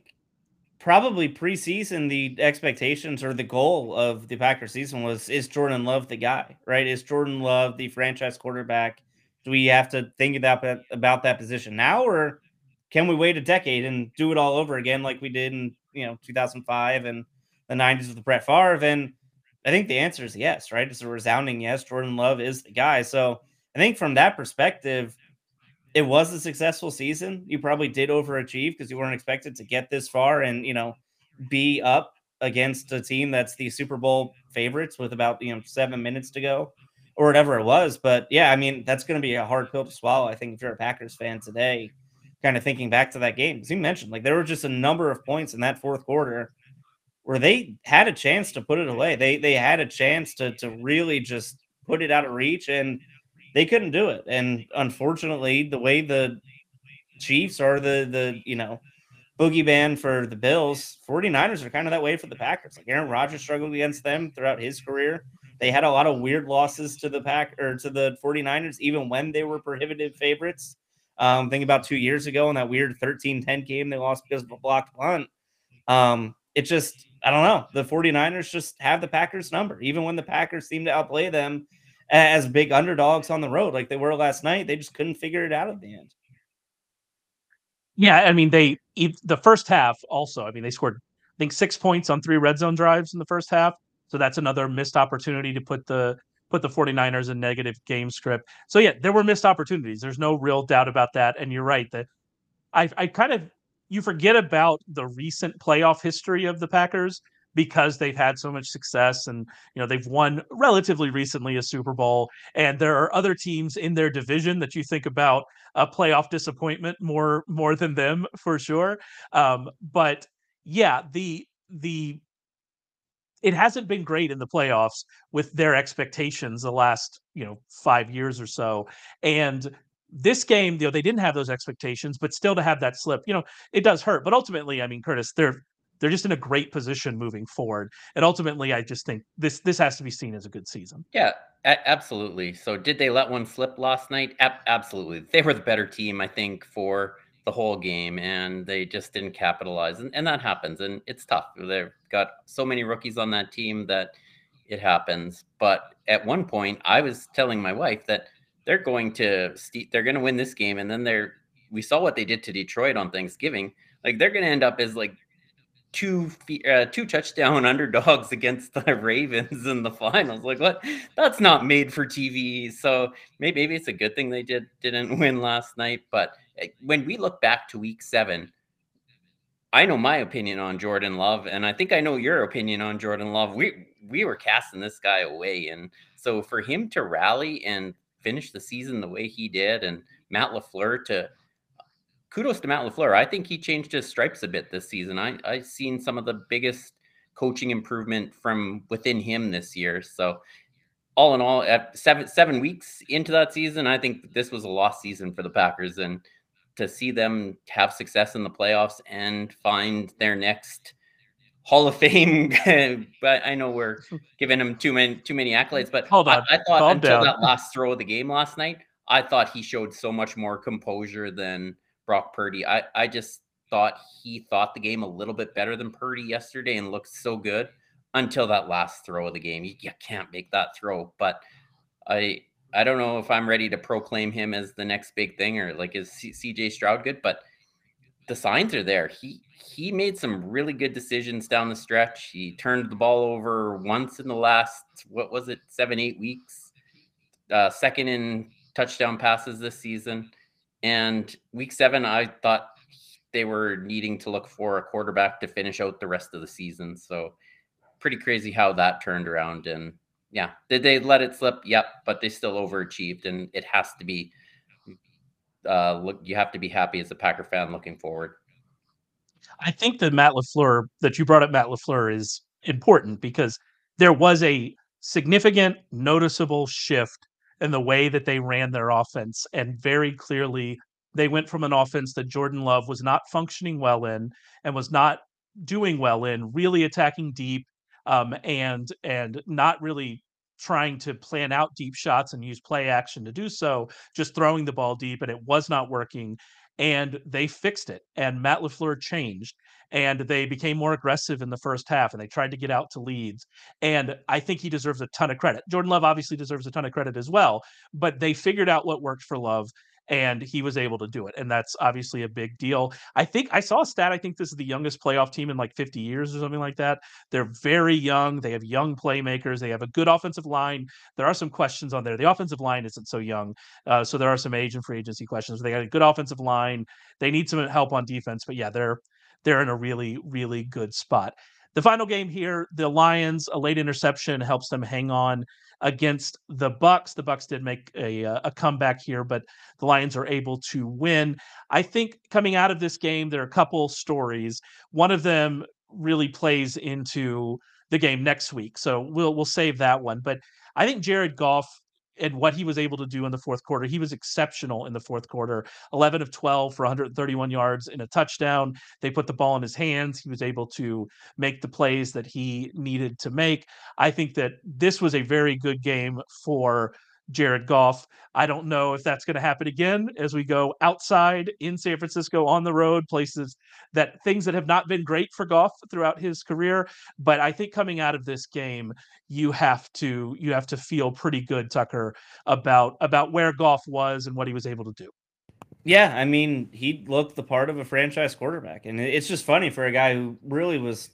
C: probably preseason the expectations or the goal of the Packers season was is Jordan Love the guy, right? Is Jordan Love the franchise quarterback? Do we have to think about about that position now, or can we wait a decade and do it all over again like we did in you know 2005 and the 90s with the Brett Favre? And I think the answer is yes, right? It's a resounding yes. Jordan Love is the guy. So I think from that perspective, it was a successful season. You probably did overachieve because you weren't expected to get this far and you know be up against a team that's the Super Bowl favorites with about you know seven minutes to go or whatever it was. But yeah, I mean that's going to be a hard pill to swallow. I think if you're a Packers fan today, kind of thinking back to that game, as you mentioned, like there were just a number of points in that fourth quarter where they had a chance to put it away. They they had a chance to to really just put it out of reach and they couldn't do it. And unfortunately, the way the Chiefs are the the you know boogie band for the Bills, 49ers are kind of that way for the Packers. Like Aaron Rodgers struggled against them throughout his career. They had a lot of weird losses to the pack or to the 49ers, even when they were prohibitive favorites. Um, think about two years ago in that weird 13-10 game they lost because of a blocked punt. Um, it just, I don't know. The 49ers just have the Packers number, even when the Packers seem to outplay them as big underdogs on the road, like they were last night. They just couldn't figure it out at the end.
A: Yeah, I mean they the first half also. I mean they scored I think six points on three red zone drives in the first half. So that's another missed opportunity to put the put the 49ers in negative game script. So yeah, there were missed opportunities. There's no real doubt about that. And you're right that I I kind of you forget about the recent playoff history of the Packers because they've had so much success and you know they've won relatively recently a Super Bowl and there are other teams in their division that you think about a playoff disappointment more more than them for sure um, but yeah the the it hasn't been great in the playoffs with their expectations the last you know 5 years or so and this game, you know, they didn't have those expectations, but still to have that slip, you know, it does hurt. But ultimately, I mean, Curtis, they're they're just in a great position moving forward. And ultimately, I just think this this has to be seen as a good season.
B: Yeah, a- absolutely. So did they let one slip last night? A- absolutely. They were the better team, I think, for the whole game, and they just didn't capitalize. And, and that happens, and it's tough. They've got so many rookies on that team that it happens. But at one point, I was telling my wife that they're going to they're going to win this game, and then they're we saw what they did to Detroit on Thanksgiving. Like they're going to end up as like two uh, two touchdown underdogs against the Ravens in the finals. Like what? That's not made for TV. So maybe, maybe it's a good thing they did didn't win last night. But eh, when we look back to Week Seven, I know my opinion on Jordan Love, and I think I know your opinion on Jordan Love. We we were casting this guy away, and so for him to rally and finish the season the way he did, and Matt LaFleur to kudos to Matt LaFleur. I think he changed his stripes a bit this season. I I've seen some of the biggest coaching improvement from within him this year. So all in all, at seven seven weeks into that season, I think this was a lost season for the Packers, and to see them have success in the playoffs and find their next Hall of Fame. but I know we're giving him too many too many accolades. But
A: hold on,
B: I, I thought
A: Calm
B: until
A: down.
B: that last throw of the game last night, I thought he showed so much more composure than Brock Purdy. I, I just thought he thought the game a little bit better than Purdy yesterday and looked so good until that last throw of the game. You, you can't make that throw. But I I don't know if I'm ready to proclaim him as the next big thing or like is CJ Stroud good, but the signs are there. He he made some really good decisions down the stretch. He turned the ball over once in the last what was it, seven, eight weeks. Uh, second in touchdown passes this season. And week seven, I thought they were needing to look for a quarterback to finish out the rest of the season. So pretty crazy how that turned around. And yeah, did they let it slip? Yep, but they still overachieved, and it has to be. Uh, look, you have to be happy as a Packer fan looking forward.
A: I think that Matt LaFleur that you brought up, Matt LaFleur, is important because there was a significant, noticeable shift in the way that they ran their offense. And very clearly, they went from an offense that Jordan Love was not functioning well in and was not doing well in, really attacking deep um, and and not really trying to plan out deep shots and use play action to do so, just throwing the ball deep, and it was not working. And they fixed it, and Matt LaFleur changed and they became more aggressive in the first half and they tried to get out to leads. And I think he deserves a ton of credit. Jordan Love obviously deserves a ton of credit as well, but they figured out what worked for Love and he was able to do it. And that's obviously a big deal. I think I saw a stat. I think this is the youngest playoff team in like 50 years or something like that. They're very young. They have young playmakers. They have a good offensive line. There are some questions on there. The offensive line isn't so young. Uh, so there are some age and free agency questions. They got a good offensive line. They need some help on defense. But yeah, they're they're in a really, really good spot. The final game here, the Lions, a late interception helps them hang on against the Bucs. The Bucs did make a uh, a comeback here, but the Lions are able to win. I think coming out of this game, there are a couple stories. One of them really plays into the game next week, so we'll we'll save that one. But I think Jared Goff and what he was able to do in the fourth quarter. He was exceptional in the fourth quarter 11 of 12 for 131 yards in a touchdown. They put the ball in his hands. He was able to make the plays that he needed to make. I think that this was a very good game for Jared Goff. I don't know if that's going to happen again as we go outside in San Francisco on the road, places that things that have not been great for Goff throughout his career. But I think coming out of this game, you have to you have to feel pretty good, Tucker, about about where Goff was and what he was able to do.
C: Yeah, I mean, he looked the part of a franchise quarterback, and it's just funny for a guy who really was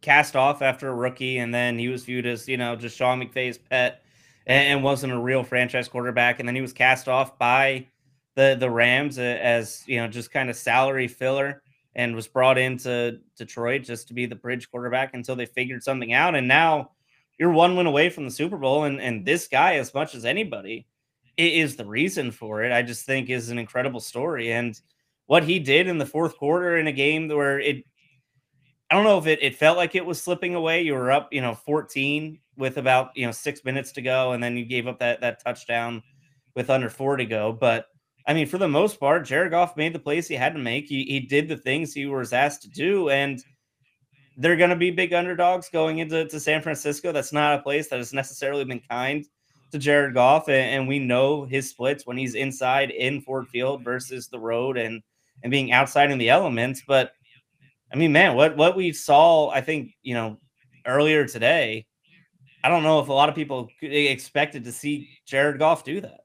C: cast off after a rookie, and then he was viewed as you know just Sean McVay's pet and, wasn't a real franchise quarterback. And then he was cast off by the the Rams uh, as you know just kind of salary filler and was brought into Detroit just to be the bridge quarterback until they figured something out. And now you're one win away from the Super Bowl, and and this guy, as much as anybody, is the reason for it. I just think is an incredible story and what he did in the fourth quarter in a game where it I don't know if it, it felt like it was slipping away. You were up, you know, 14 with about you know six minutes to go, and then you gave up that that touchdown with under four to go. But I mean, for the most part, Jared Goff made the plays he had to make. He, he did the things he was asked to do, and they're going to be big underdogs going into to San Francisco. That's not a place that has necessarily been kind to Jared Goff, and, and we know his splits when he's inside in Ford Field versus the road and and being outside in the elements. But I mean, man, what what we saw, I think you know earlier today I don't know if a lot of people expected to see Jared Goff do that.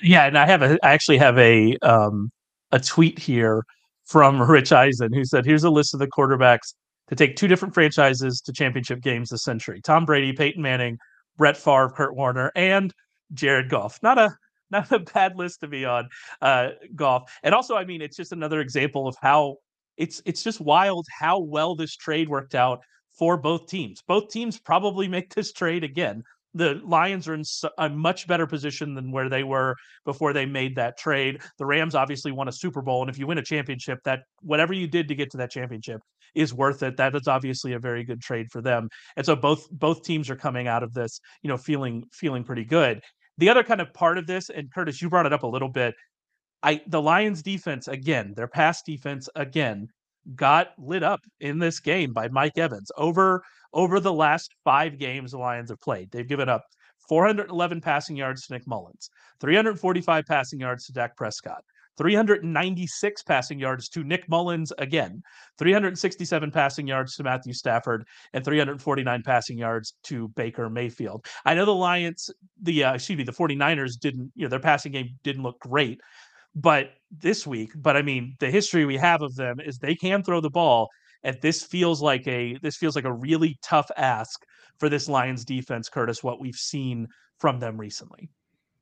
A: Yeah, and I have a I actually have a um a tweet here from Rich Eisen who said, "Here's a list of the quarterbacks to take two different franchises to championship games this century: Tom Brady, Peyton Manning, Brett Favre, Kurt Warner, and Jared Goff." Not a not a bad list to be on, uh, Goff. And also, I mean, it's just another example of how it's it's just wild how well this trade worked out for both teams. Both teams probably make this trade again. The Lions are in a much better position than where they were before they made that trade. The Rams obviously won a Super Bowl, and if you win a championship, that whatever you did to get to that championship is worth it. That is obviously a very good trade for them. And so both both teams are coming out of this, you know, feeling feeling pretty good. The other kind of part of this, and Curtis, you brought it up a little bit. I the Lions defense again, their pass defense again got lit up in this game by Mike Evans. Over over the last five games the Lions have played, they've given up 411 passing yards to Nick Mullens, 345 passing yards to Dak Prescott, 396 passing yards to Nick Mullens again, 367 passing yards to Matthew Stafford, and 349 passing yards to Baker Mayfield. I know the Lions, the uh, excuse me, the 49ers didn't, you know, their passing game didn't look great, but this week, but I mean, the history we have of them is they can throw the ball, and this feels like a this feels like a really tough ask for this Lions defense, Curtis. What we've seen from them recently.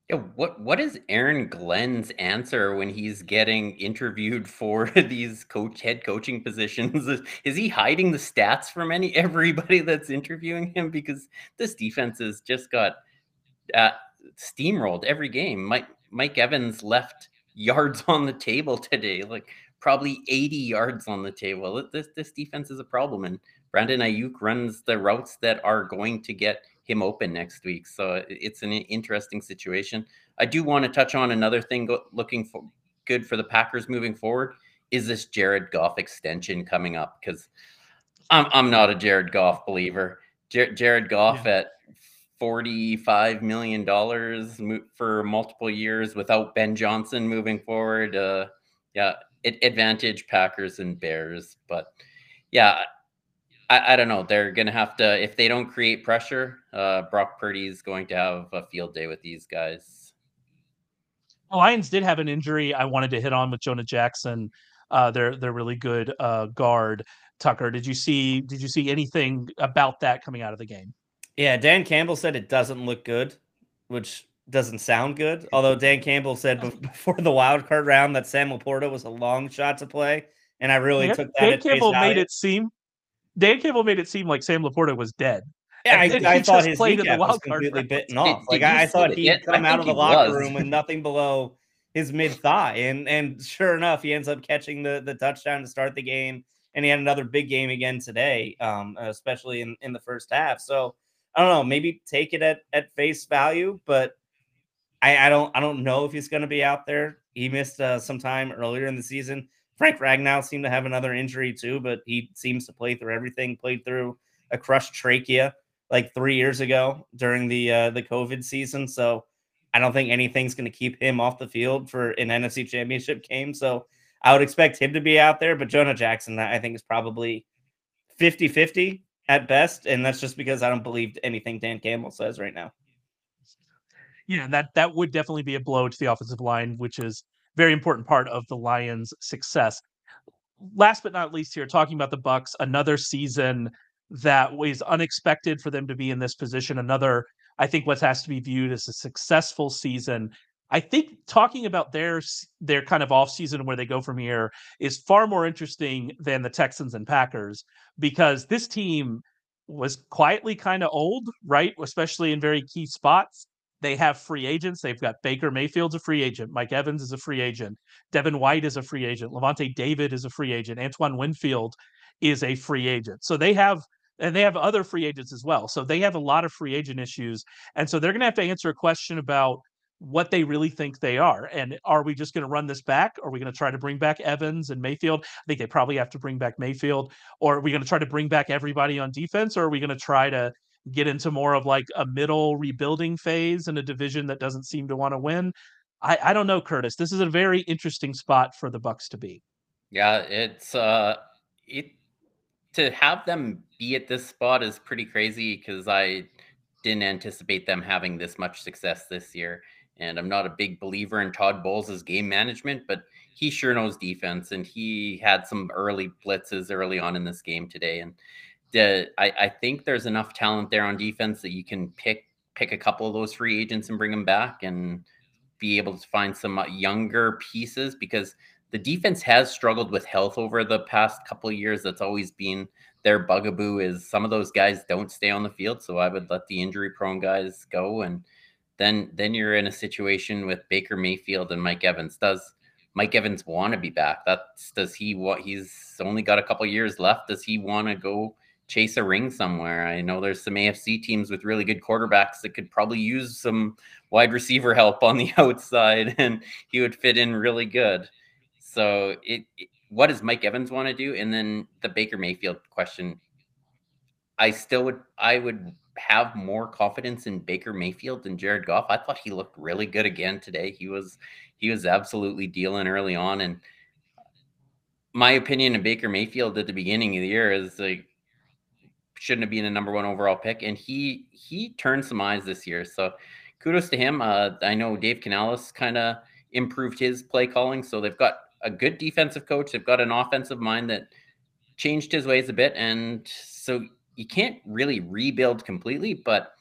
B: Yeah, what what is Aaron Glenn's answer when he's getting interviewed for these coach head coaching positions? Is, is he hiding the stats from any everybody that's interviewing him? Because this defense has just got uh, steamrolled every game. Mike Mike Evans left yards on the table today, like probably 80 yards on the table. This this defense is a problem, and Brandon Aiyuk runs the routes that are going to get him open next week. So it's an interesting situation. I do want to touch on another thing looking for good for the Packers moving forward is this Jared Goff extension coming up because I'm I'm not a Jared Goff believer. Jar- Jared Goff yeah. at 45 million dollars for multiple years without Ben Johnson moving forward. Uh, yeah, it, advantage Packers and Bears, but yeah, I, I, don't know. They're gonna have to if they don't create pressure. Uh, Brock Purdy is going to have a field day with these guys.
A: The Lions did have an injury. I wanted to hit on with Jonah Jackson. Uh, they're they're really good uh, guard. Tucker, did you see did you see anything about that coming out of the game?
C: Yeah, Dan Campbell said it doesn't look good, which doesn't sound good. Although Dan Campbell said before the wild card round that Sam LaPorta was a long shot to play, and I really Dan, took that.
A: Dan Campbell made it seem. Dan Campbell made it seem like Sam LaPorta was dead.
C: Yeah, I, I thought his played in the was completely round. bitten off. Did, like did I, I thought he'd come out of the locker was. room with nothing below his mid thigh, and and sure enough, he ends up catching the the touchdown to start the game, and he had another big game again today, um, especially in in the first half. So I don't know, maybe take it at, at face value, but I, I don't I don't know if he's going to be out there. He missed uh, some time earlier in the season. Frank Ragnow seemed to have another injury too, but he seems to play through everything. Played through a crushed trachea like three years ago during the uh, the COVID season. So I don't think anything's going to keep him off the field for an NFC Championship game. So I would expect him to be out there, but Jonah Jackson, I think, is probably 50 50 at best. And that's just because I don't believe anything Dan Campbell says right now.
A: Yeah, that that would definitely be a blow to the offensive line, which is very important part of the Lions' success. Last but not least, here talking about the Bucs, another season that was unexpected for them to be in this position. Another, I think, what has to be viewed as a successful season. I think talking about their their kind of off season where they go from here is far more interesting than the Texans and Packers because this team was quietly kind of old, right? Especially in very key spots. They have free agents. They've got Baker Mayfield's a free agent. Mike Evans is a free agent. Devin White is a free agent. Lavonte David is a free agent. Antoine Winfield is a free agent. So they have and they have other free agents as well. So they have a lot of free agent issues. And so they're going to have to answer a question about what they really think they are. And are we just going to run this back? Are we going to try to bring back Evans and Mayfield? I think they probably have to bring back Mayfield. Or are we going to try to bring back everybody on defense? Or are we going to try to get into more of like a middle rebuilding phase in a division that doesn't seem to want to win. I, I don't know, Curtis. This is a very interesting spot for the Bucs to be.
B: Yeah, it's uh it to have them be at this spot is pretty crazy because I didn't anticipate them having this much success this year. And I'm not a big believer in Todd Bowles' game management, but he sure knows defense and he had some early blitzes early on in this game today. And the I, I think there's enough talent there on defense that you can pick pick a couple of those free agents and bring them back and be able to find some uh, younger pieces because the defense has struggled with health over the past couple of years. That's always been their bugaboo is some of those guys don't stay on the field. So I would let the injury prone guys go. And then then you're in a situation with Baker Mayfield and Mike Evans. Does Mike Evans want to be back? That's does he he's only got a couple years left. Does he want to go chase a ring somewhere. I know there's some AFC teams with really good quarterbacks that could probably use some wide receiver help on the outside, and he would fit in really good. So, it, it what does Mike Evans want to do? And then the Baker Mayfield question. I still would I would have more confidence in Baker Mayfield than Jared Goff. I thought he looked really good again today. He was he was absolutely dealing early on and my opinion of Baker Mayfield at the beginning of the year is like shouldn't have been a number one overall pick, and he he turned some eyes this year. So kudos to him. Uh, I know Dave Canales kind of improved his play calling, so they've got a good defensive coach. They've got an offensive mind that changed his ways a bit, and so you can't really rebuild completely, but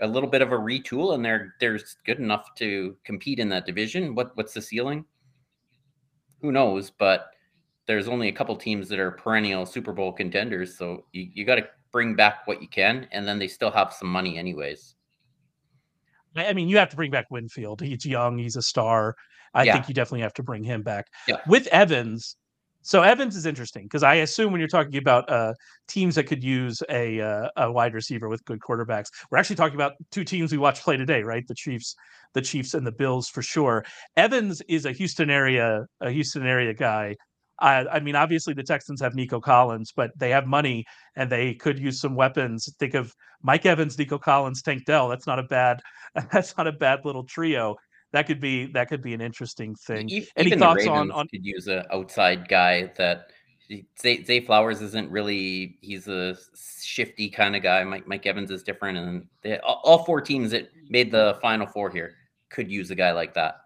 B: a little bit of a retool, and they're they're good enough to compete in that division. What what's the ceiling? Who knows? But there's only a couple teams that are perennial Super Bowl contenders, so you, you got to bring back what you can, and then they still have some money anyways.
A: I mean, you have to bring back Winfield. He's young. He's a star. I yeah. think you definitely have to bring him back. Yeah. With Evans, so Evans is interesting because I assume when you're talking about uh, teams that could use a uh, a wide receiver with good quarterbacks, we're actually talking about two teams we watched play today, right? The Chiefs, the Chiefs and the Bills for sure. Evans is a Houston area a Houston area guy I, I mean, obviously the Texans have Nico Collins, but they have money and they could use some weapons. Think of Mike Evans, Nico Collins, Tank Dell. That's not a bad. That's not a bad little trio. That could be that could be an interesting thing.
B: Even Any thoughts on on? Could use an outside guy that Zay, Zay Flowers isn't really. He's a shifty kind of guy. Mike Mike Evans is different, and they, all, all four teams that made the final four here could use a guy like that.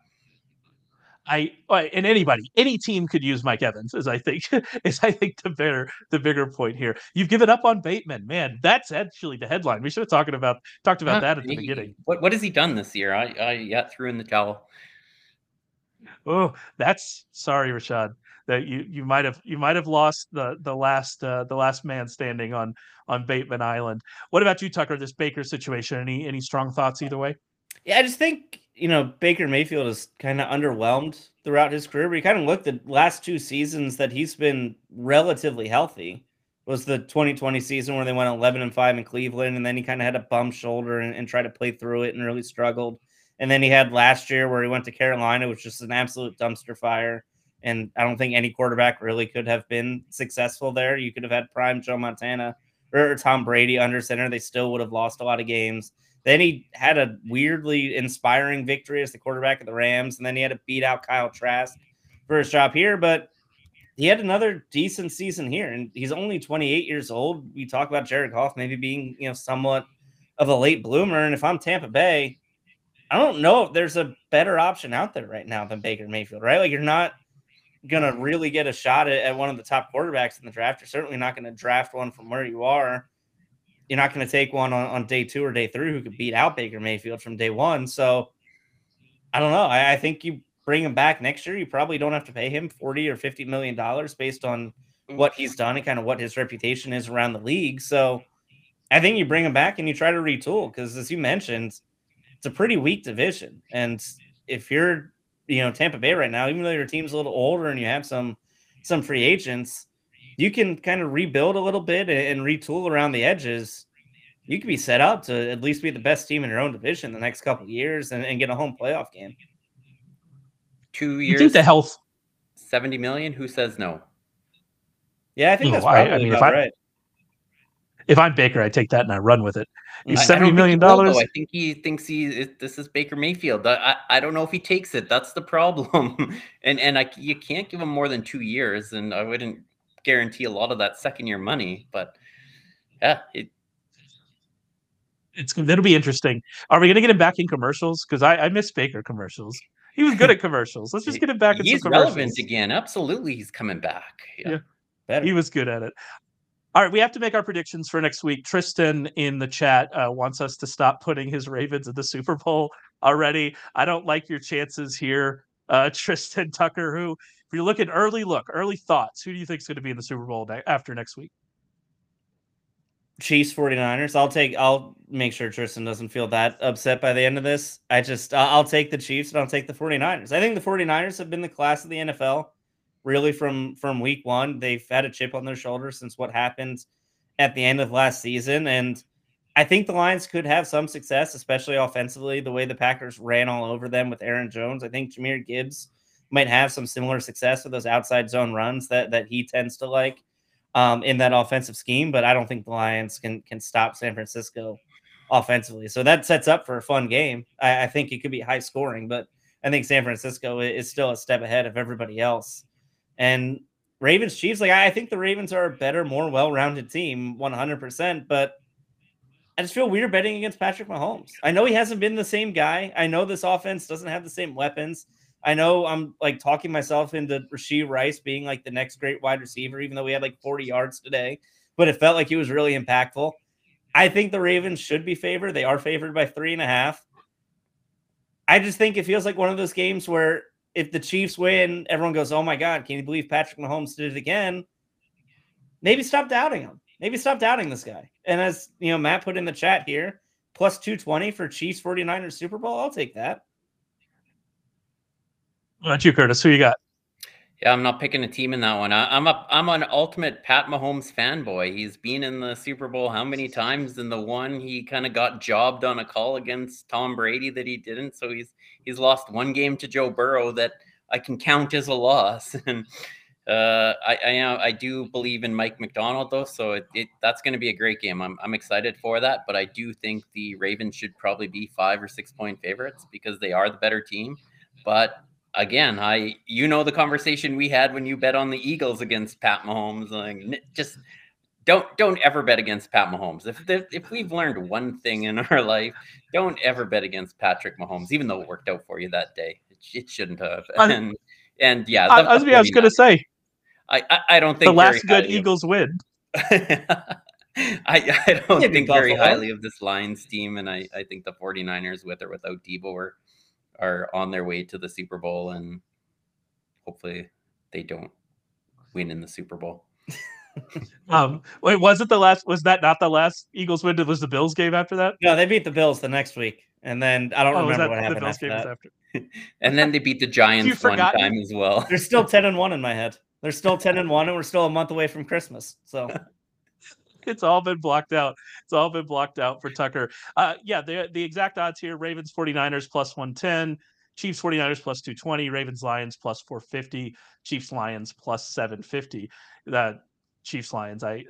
A: I and anybody, any team could use Mike Evans, as I think is I think the bigger the bigger point here. You've given up on Bateman, man. That's actually the headline. We should have talked about talked about that at the he, beginning.
B: What what has he done this year? I I yeah threw in the towel.
A: Oh, that's sorry, Rashod. That you you might have you might have lost the the last uh, the last man standing on on Bateman Island. What about you, Tucker? This Baker situation. Any any strong thoughts either way?
C: Yeah, I just think you know, Baker Mayfield is kind of underwhelmed throughout his career, but he kind of looked the last two seasons that he's been relatively healthy. Was the 2020 season where they went 11 and 5 in Cleveland, and then he kind of had a bum shoulder and, and tried to play through it and really struggled. And then he had last year where he went to Carolina, which was an absolute dumpster fire. And I don't think any quarterback really could have been successful there. You could have had prime Joe Montana or Tom Brady under center, they still would have lost a lot of games. Then he had a weirdly inspiring victory as the quarterback of the Rams, and then he had to beat out Kyle Trask for his job here. But he had another decent season here, and he's only 28 years old. We talk about Jared Goff maybe being, you know, somewhat of a late bloomer. And if I'm Tampa Bay, I don't know if there's a better option out there right now than Baker Mayfield, right? Like you're not gonna really get a shot at, at one of the top quarterbacks in the draft. You're certainly not gonna draft one from where you are you're not going to take one on, on day two or day three who could beat out Baker Mayfield from day one. So I don't know. I, I, think you bring him back next year. You probably don't have to pay him 40 or 50 million dollars based on mm. what he's done and kind of what his reputation is around the league. So I think you bring him back and you try to retool because as you mentioned, it's a pretty weak division. And if you're, you know, Tampa Bay right now, even though your team's a little older and you have some some free agents, you can kind of rebuild a little bit and, retool around the edges. You could be set up to at least be the best team in your own division the next couple years and, and, get a home playoff game.
B: Two years.
A: You think the health
B: seventy million? Who says no?
C: Yeah, I think that's probably I, I mean, if I, right.
A: If I'm Baker, I take that and I run with it. He's seventy million dollars.
B: I think he thinks he this is Baker Mayfield. I, I don't know if he takes it. That's the problem. and and I you can't give him more than two years. And I wouldn't guarantee a lot of that second year money. But yeah, it,
A: it's that'll be interesting. Are we going to get him back in commercials? Because I, I miss Baker commercials. He was good at commercials. Let's just get him back. In.
B: He's relevant again. Absolutely, he's coming back.
A: Yeah, yeah. he was good at it. All right, we have to make our predictions for next week. Tristan in the chat uh, wants us to stop putting his Ravens in the Super Bowl already. I don't like your chances here, uh, Tristan Tucker. Who if you look at early look, early thoughts, who do you think is going to be in the Super Bowl after next week?
C: Chiefs 49ers. I'll take I'll make sure Tristan doesn't feel that upset by the end of this. I just I'll take the Chiefs and I'll take the 49ers. I think the 49ers have been the class of the NFL really from from week 1. They've had a chip on their shoulder since what happened at the end of last season and I think the Lions could have some success, especially offensively, the way the Packers ran all over them with Aaron Jones. I think Jahmyr Gibbs might have some similar success with those outside zone runs that that he tends to like um, in that offensive scheme. But I don't think the Lions can can stop San Francisco offensively. So that sets up for a fun game. I, I think it could be high scoring, but I think San Francisco is still a step ahead of everybody else. And Ravens Chiefs, like I think the Ravens are a better, more well rounded team, 100%. But I just feel weird betting against Patrick Mahomes. I know he hasn't been the same guy. I know this offense doesn't have the same weapons. I know I'm like talking myself into Rashee Rice being like the next great wide receiver, even though we had like 40 yards today, but it felt like he was really impactful. I think the Ravens should be favored. They are favored by three and a half. I just think it feels like one of those games where if the Chiefs win, everyone goes, Oh my God, can you believe Patrick Mahomes did it again? Maybe stop doubting him. Maybe stop doubting this guy. And as you know, Matt put in the chat here, plus 220 for Chiefs 49ers Super Bowl. I'll take that.
A: What about you, Curtis? Who you got?
B: Yeah, I'm not picking a team in that one. I, am a I'm an ultimate Pat Mahomes fanboy. He's been in the Super Bowl how many times? In the one he kind of got jobbed on a call against Tom Brady that he didn't. So he's he's lost one game to Joe Burrow that I can count as a loss. And uh, I I, I do believe in Mike Macdonald though, so it, it that's going to be a great game. I'm I'm excited for that. But I do think the Ravens should probably be five or six point favorites because they are the better team. But again, I you know the conversation we had when you bet on the Eagles against Pat Mahomes. Like, just don't don't ever bet against Pat Mahomes. If if we've learned one thing in our life, don't ever bet against Patrick Mahomes, even though it worked out for you that day. It, it shouldn't have. And and yeah,
A: I, I was, I was going to say.
B: I, I, I don't think
A: the last good Eagles of, win.
B: I, I don't think very highly of this Lions team, and I, I think the 49ers, with or without Deebo, are are on their way to the Super Bowl, and hopefully they don't win in the Super Bowl.
A: um, wait, was it the last? Was that not the last Eagles win? Was the Bills game after that?
C: No, they beat the Bills the next week, and then I don't oh, remember what happened after that. After?
B: and then they beat the Giants one time as well.
C: They're still ten and one in my head. They're still ten and one, and we're still a month away from Christmas. So
A: it's all been blocked out. It's all been blocked out for Tucker. Uh, yeah, the, the exact odds here Ravens 49ers plus 110, Chiefs 49ers plus 220, Ravens Lions plus 450, Chiefs Lions plus 750. That Chiefs Lions, I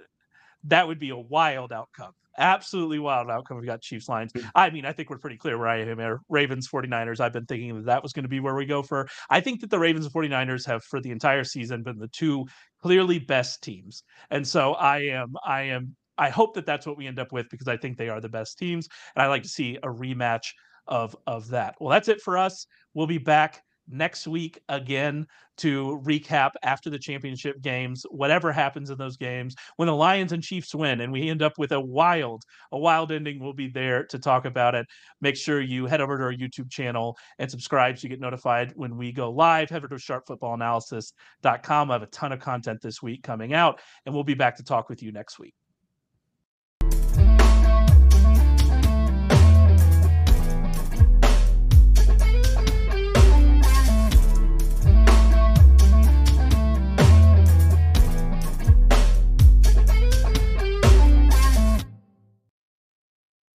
A: that would be a wild outcome. Absolutely wild outcome. We've got Chiefs Lions.
B: Hmm.
A: I mean, I think we're pretty clear where I am here. Ravens 49ers. I've been thinking that that was going to be where we go for. I think that the Ravens and 49ers have for the entire season been the two clearly best teams. And so I am I am I hope that that's what we end up with because I think they are the best teams and I like to see a rematch of of that. Well, that's it for us. We'll be back next week again to recap after the championship games, whatever happens in those games. When the Lions and Chiefs win and we end up with a wild, a wild ending, we'll be there to talk about it. Make sure you head over to our YouTube channel and subscribe so you get notified when we go live. Head over to sharpfootballanalysis.com. I have a ton of content this week coming out, and we'll be back to talk with you next week.